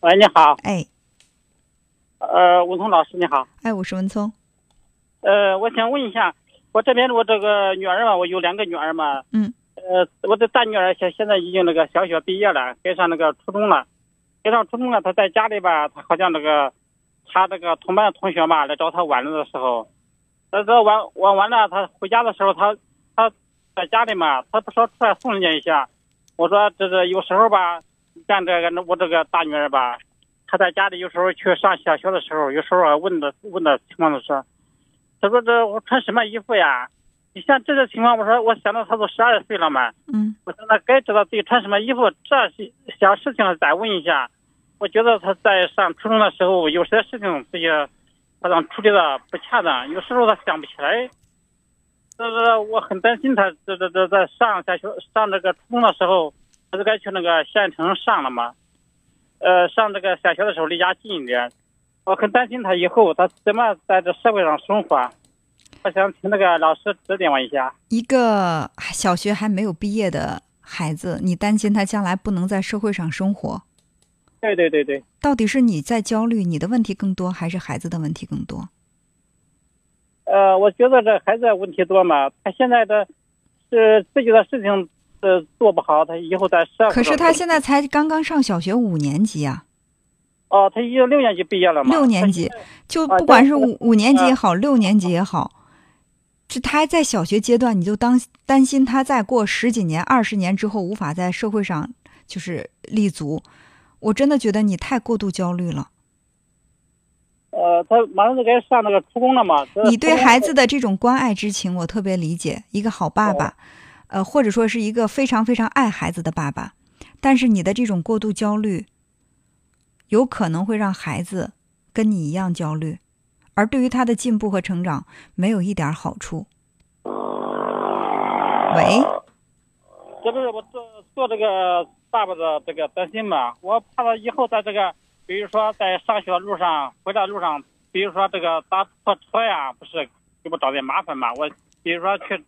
喂，你好，哎。呃，文聪老师你好，哎，我是文聪。呃，我想问一下，我这边我这个女儿嘛，我有两个女儿嘛，嗯，呃，我的大女儿现现在已经那个小学毕业了，该上那个初中了，该上初中了，她在家里吧，她好像那个，她那个同班的同学嘛来找她玩了的时候，那这玩玩完了，她回家的时候，她她在家里嘛，她不说出来送人家一下，我说这是有时候吧，干这个我这个大女儿吧，她在家里有时候去上小学的时候，有时候啊问的问的情况就是，她说这我穿什么衣服呀？你像这个情况，我说我想到她都十二岁了嘛，嗯我现在该知道自己穿什么衣服，这些小事情再问一下。我觉得她在上初中的时候，有些事情自己好像处理的不恰当，有时候她想不起来。这是我很担心她，这这这在上小学上这个初中的时候，她就该去那个县城上了吗。呃，上这个小学的时候离家近一点，我很担心他以后他怎么在这社会上生活。我想请那个老师指点我一下。一个小学还没有毕业的孩子，你担心他将来不能在社会上生活，对对对对。到底是你在焦虑，你的问题更多，还是孩子的问题更多？呃，我觉得这孩子问题多嘛，他现在的是自己的事情呃做不好，他以后在社会可是他现在才刚刚上小学五年级啊，哦，他已经六年级毕业了吗，六年级就啊不管是对五五年级也好，六年级也好，这他还在小学阶段，你就当担心他再过十几年、二十年之后无法在社会上就是立足，我真的觉得你太过度焦虑了。呃，他马上就该上那个初中了嘛，你对孩子的这种关爱之情，我特别理解。一个好爸爸，呃，或者说是一个非常非常爱孩子的爸爸，但是你的这种过度焦虑，有可能会让孩子跟你一样焦虑，而对于他的进步和成长没有一点好处。喂，这不是我做做这个爸爸的这个担心嘛，我怕他以后在这个，比如说在上学路上、回来路上，比如说这个搭错车呀，不是给我找点麻烦嘛？我比如说去，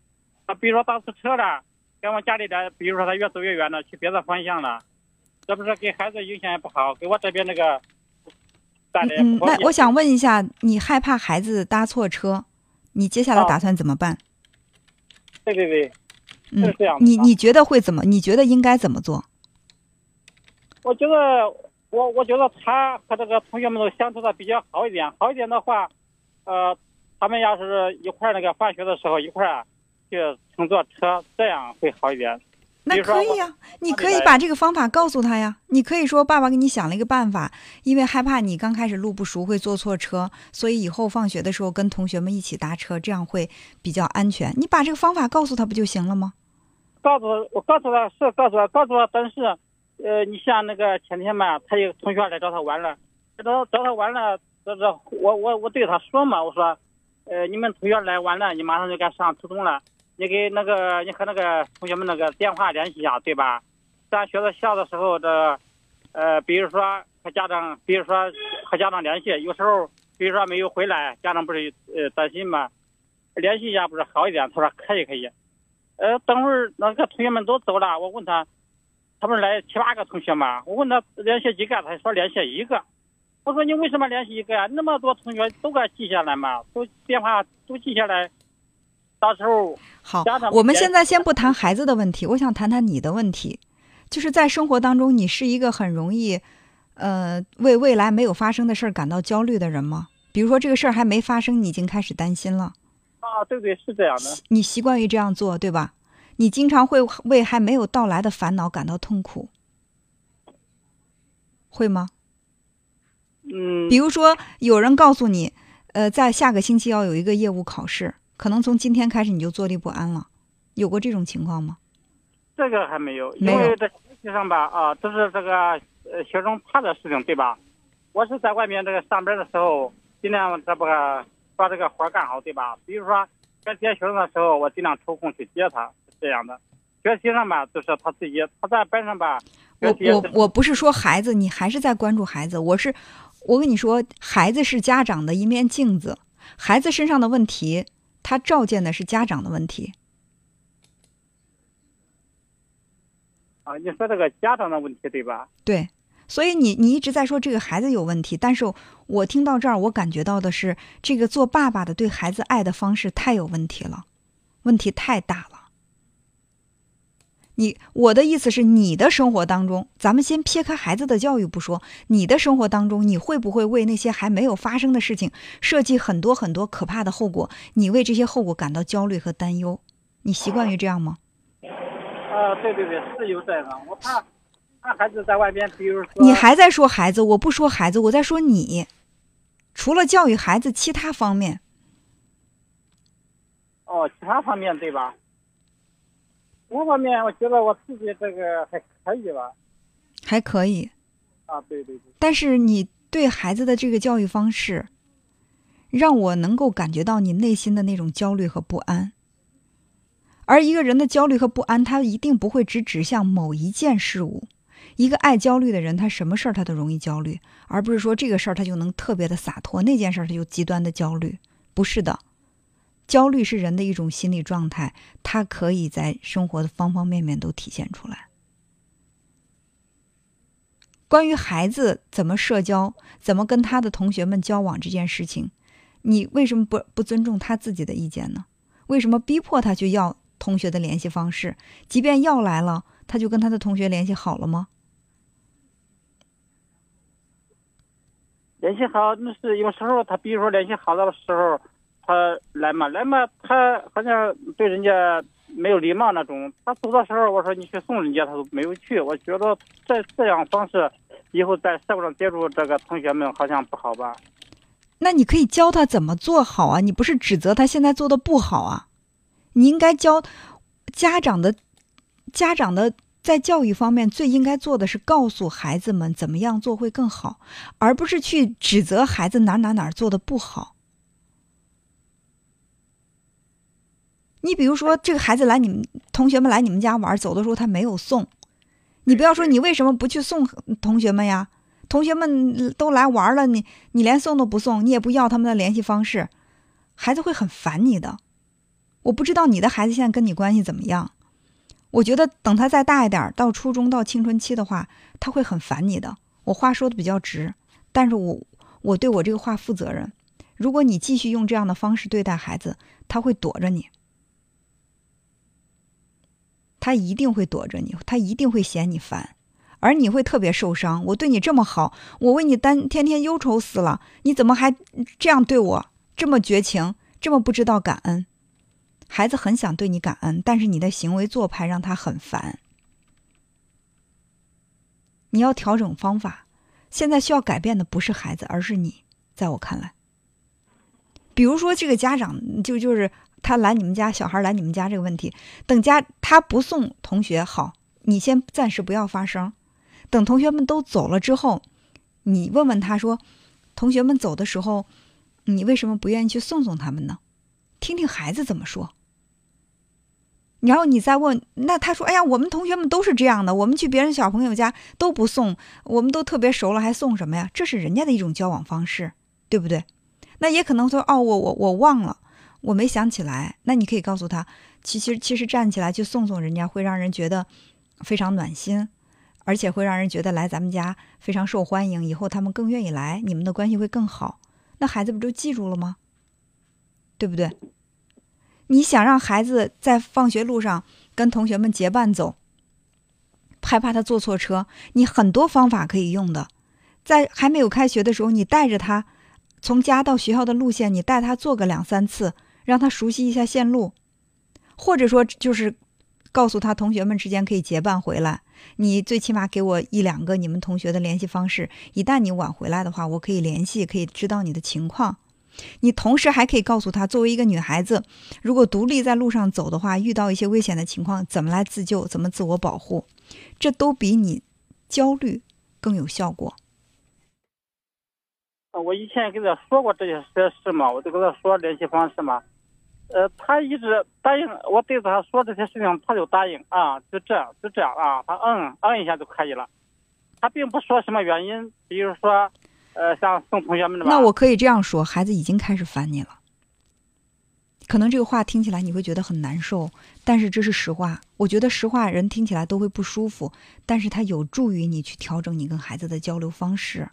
他比如说打错车了，跟我家里的，比如说他越走越远了，去别的方向了，这不是给孩子影响也不好，给我这边那个带来嗯。那我想问一下，你害怕孩子搭错车，你接下来哦打算怎么办？对对对，嗯是这样，的啊你你觉得会怎么？你觉得应该怎么做？我觉得我我觉得他和这个同学们都相处的比较好一点，好一点的话，呃，他们要是一块儿那个放学的时候一块儿去乘坐车，这样会好一点。那可以呀、你可以把这个方法告诉他呀。你可以说，爸爸给你想了一个办法，因为害怕你刚开始路不熟会坐错车，所以以后放学的时候跟同学们一起搭车，这样会比较安全。你把这个方法告诉他不就行了吗？告诉我告诉他是告诉他告诉他，但是，呃，你像那个前天嘛，他有同学来找他玩了，找找他玩了，这这我我我对他说嘛，我说，呃，你们同学来玩了，你马上就该上初中了，你给那个你和那个同学们那个电话联系一下，对吧？咱学到校的时候，的，呃，比如说和家长，比如说和家长联系，有时候比如说没有回来，家长不是呃担心嘛，联系一下不是好一点？他说可以可以。呃，等会儿那个同学们都走了，我问他，他不是来七八个同学嘛？我问他联系几个，他说联系一个。我说你为什么联系一个呀、那么多同学都给他记下来嘛，都电话都记下来，到时候好，我们现在先不谈孩子的问题，我想谈谈你的问题，就是在生活当中，你是一个很容易，呃，为未来没有发生的事儿感到焦虑的人吗？比如说这个事儿还没发生，你已经开始担心了。啊，对对是这样的。你习惯于这样做，对吧？你经常会为还没有到来的烦恼感到痛苦，会吗？嗯比，如说，有人告诉你，呃，在下个星期要有一个业务考试，可能从今天开始你就坐立不安了，有过这种情况吗？这个还没有，因为在学习上吧啊，都是这个呃学生怕的事情，对吧？我是在外面这个上班的时候，尽量这不把这个活干好，对吧？比如说该接学生的时候，我尽量抽空去接他，是这样的。学习上吧，就是他自己，他在班上吧，我我我不是说孩子，你还是在关注孩子，我是我跟你说，孩子是家长的一面镜子，孩子身上的问题，他照见的是家长的问题。啊，你说这个家长的问题对吧？对，所以你你一直在说这个孩子有问题，但是我听到这儿，我感觉到的是这个做爸爸的对孩子爱的方式太有问题了，问题太大了。你我的意思是，你的生活当中，咱们先撇开孩子的教育不说，你的生活当中，你会不会为那些还没有发生的事情设计很多很多可怕的后果？你为这些后果感到焦虑和担忧？你习惯于这样吗？啊，对对对，是有这样，我怕怕孩子在外边，比如说你还在说孩子，我不说孩子，我在说你。除了教育孩子，其他方面，哦，其他方面对吧？这方面我觉得我自己这个还可以吧，还可以。啊，对对对。但是你对孩子的这个教育方式，让我能够感觉到你内心的那种焦虑和不安。而一个人的焦虑和不安，他一定不会只指向某一件事物。一个爱焦虑的人，他什么事儿他都容易焦虑，而不是说这个事儿他就能特别的洒脱，那件事儿他就极端的焦虑。不是的。焦虑是人的一种心理状态，它可以在生活的方方面面都体现出来。关于孩子怎么社交、怎么跟他的同学们交往这件事情，你为什么不不尊重他自己的意见呢？为什么逼迫他去要同学的联系方式？即便要来了，他就跟他的同学联系好了吗？联系好那是有时候他，比如说联系好的时候。他来嘛来嘛，他好像对人家没有礼貌那种。他走的时候，我说你去送人家，他都没有去。我觉得这这样方式，以后在社会上接触这个同学们好像不好吧？那你可以教他怎么做好啊？你不是指责他现在做的不好啊？你应该教家长的，家长的在教育方面最应该做的是告诉孩子们怎么样做会更好，而不是去指责孩子哪哪哪做的不好。你比如说，这个孩子来你们同学们来你们家玩，走的时候他没有送，你不要说你为什么不去送同学们呀？同学们都来玩了，你你连送都不送，你也不要他们的联系方式，孩子会很烦你的。我不知道你的孩子现在跟你关系怎么样，我觉得等他再大一点，到初中到青春期的话，他会很烦你的。我话说的比较直，但是我我对我这个话负责任。如果你继续用这样的方式对待孩子，他会躲着你。他一定会躲着你，他一定会嫌你烦，而你会特别受伤。我对你这么好，我为你担天天忧愁死了，你怎么还这样对我？这么绝情，这么不知道感恩。孩子很想对你感恩，但是你的行为做派让他很烦。你要调整方法。现在需要改变的不是孩子，而是你。在我看来，比如说这个家长就就是。他来你们家，小孩来你们家这个问题，等家他不送同学好，你先暂时不要发声。等同学们都走了之后，你问问他说，同学们走的时候，你为什么不愿意去送送他们呢？听听孩子怎么说。然后你再问，那他说，哎呀，我们同学们都是这样的，我们去别人小朋友家都不送，我们都特别熟了还送什么呀？这是人家的一种交往方式，对不对？那也可能说，哦，我我我忘了。我没想起来，那你可以告诉他，其实其实站起来去送送人家，会让人觉得非常暖心，而且会让人觉得来咱们家非常受欢迎，以后他们更愿意来，你们的关系会更好。那孩子不就记住了吗？对不对？你想让孩子在放学路上跟同学们结伴走，害怕他坐错车，你很多方法可以用的。在还没有开学的时候，你带着他从家到学校的路线，你带他坐个两三次。让他熟悉一下线路，或者说就是告诉他同学们之间可以结伴回来。你最起码给我一两个你们同学的联系方式，一旦你晚回来的话，我可以联系，可以知道你的情况。你同时还可以告诉他，作为一个女孩子，如果独立在路上走的话，遇到一些危险的情况，怎么来自救，怎么自我保护，这都比你焦虑更有效果。我以前跟他说过这些事嘛，我就跟他说联系方式嘛。呃，他一直答应我对他说这些事情，他就答应啊，就这样，就这样啊，他嗯嗯一下就可以了。他并不说什么原因，比如说，呃，像送同学们的。那我可以这样说，孩子已经开始烦你了。可能这个话听起来你会觉得很难受，但是这是实话。我觉得实话人听起来都会不舒服，但是它有助于你去调整你跟孩子的交流方式。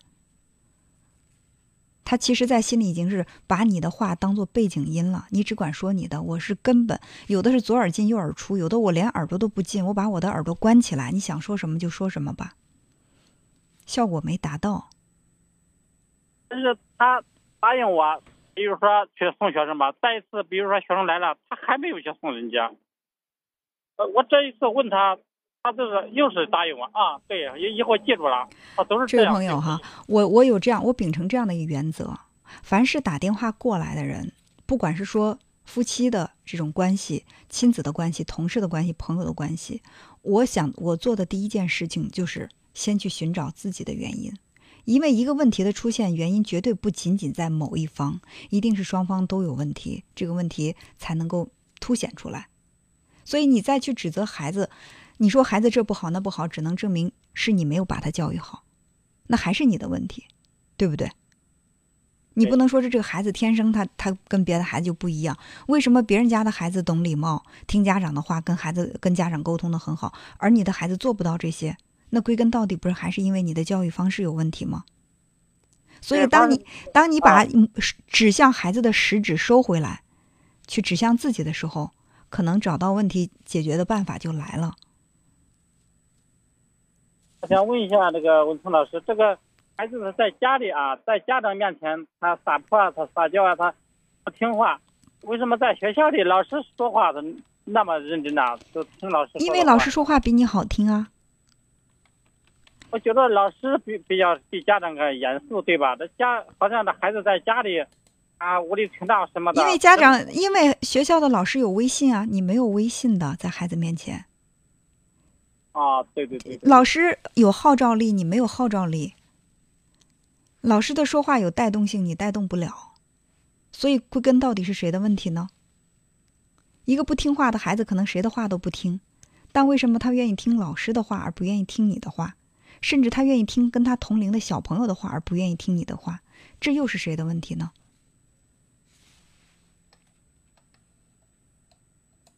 他其实，在心里已经是把你的话当做背景音了，你只管说你的，我是根本有的是左耳进右耳出，有的我连耳朵都不进，我把我的耳朵关起来，你想说什么就说什么吧，效果没达到。但是他答应我，比如说去送学生吧，再一次，比如说学生来了，他还没有去送人家。呃，我这一次问他。他这个又是答应我啊，对，以以后记住了，啊，都是这位朋友哈，我我有这样，我秉承这样的一个原则，凡是打电话过来的人，不管是说夫妻的这种关系、亲子的关系、同事的关系、朋友的关系，我想我做的第一件事情就是先去寻找自己的原因，因为一个问题的出现，原因绝对不仅仅在某一方，一定是双方都有问题，这个问题才能够凸显出来，所以你再去指责孩子。你说孩子这不好那不好，只能证明是你没有把他教育好，那还是你的问题，对不对？你不能说是这个孩子天生他他跟别的孩子就不一样。为什么别人家的孩子懂礼貌，听家长的话，跟孩子跟家长沟通的很好，而你的孩子做不到这些？那归根到底不是还是因为你的教育方式有问题吗？所以当你当你把指向孩子的食指收回来，去指向自己的时候，可能找到问题解决的办法就来了。我想问一下，这个文聪老师，这个孩子是在家里啊，在家长面前他撒泼啊，他撒娇啊，他不听话，为什么在学校里老师说话的那么认真呢？就听老师。因为老师说话比你好听啊。我觉得老师比比较比家长更严肃，对吧？这家好像这孩子在家里啊无理取闹什么的。因为家长，因为学校的老师有微信啊，你没有微信的，在孩子面前。啊，对对对，老师有号召力，你没有号召力。老师的说话有带动性，你带动不了，所以归根到底是谁的问题呢？一个不听话的孩子，可能谁的话都不听，但为什么他愿意听老师的话，而不愿意听你的话？甚至他愿意听跟他同龄的小朋友的话，而不愿意听你的话，这又是谁的问题呢？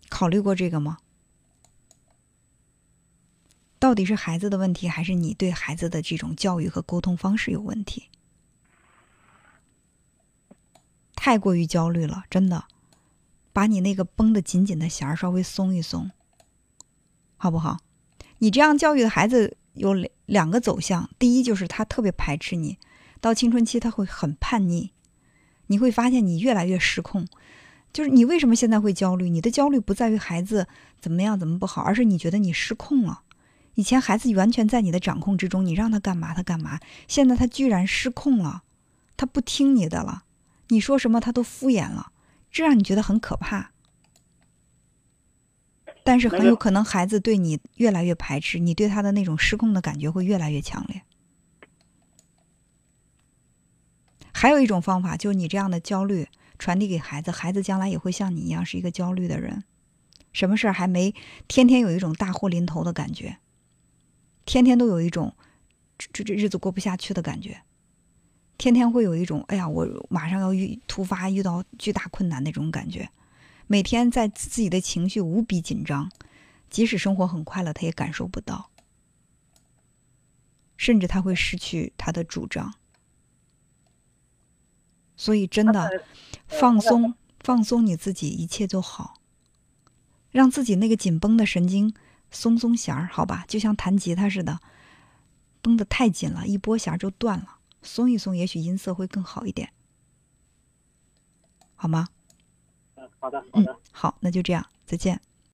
考虑过这个吗？到底是孩子的问题，还是你对孩子的这种教育和沟通方式有问题？太过于焦虑了，真的，把你那个绷得紧紧的弦儿稍微松一松，好不好？你这样教育的孩子有两两个走向：第一，就是他特别排斥你，到青春期他会很叛逆，你会发现你越来越失控。就是你为什么现在会焦虑？你的焦虑不在于孩子怎么样怎么不好，而是你觉得你失控了。以前孩子完全在你的掌控之中，你让他干嘛他干嘛。现在他居然失控了，他不听你的了，你说什么他都敷衍了，这让你觉得很可怕。但是很有可能孩子对你越来越排斥，你对他的那种失控的感觉会越来越强烈。还有一种方法，就是你这样的焦虑传递给孩子，孩子将来也会像你一样是一个焦虑的人，什么事儿还没天天有一种大祸临头的感觉。天天都有一种这这日子过不下去的感觉，天天会有一种哎呀，我马上要遇突发遇到巨大困难那种感觉，每天在自己的情绪无比紧张，即使生活很快乐，他也感受不到，甚至他会失去他的主张。所以真的放松放松你自己，一切就好，让自己那个紧绷的神经。松松弦儿，好吧，就像弹吉他似的，绷得太紧了，一拨弦就断了。松一松，也许音色会更好一点，好吗？嗯，好的，好的，好，那就这样，再见。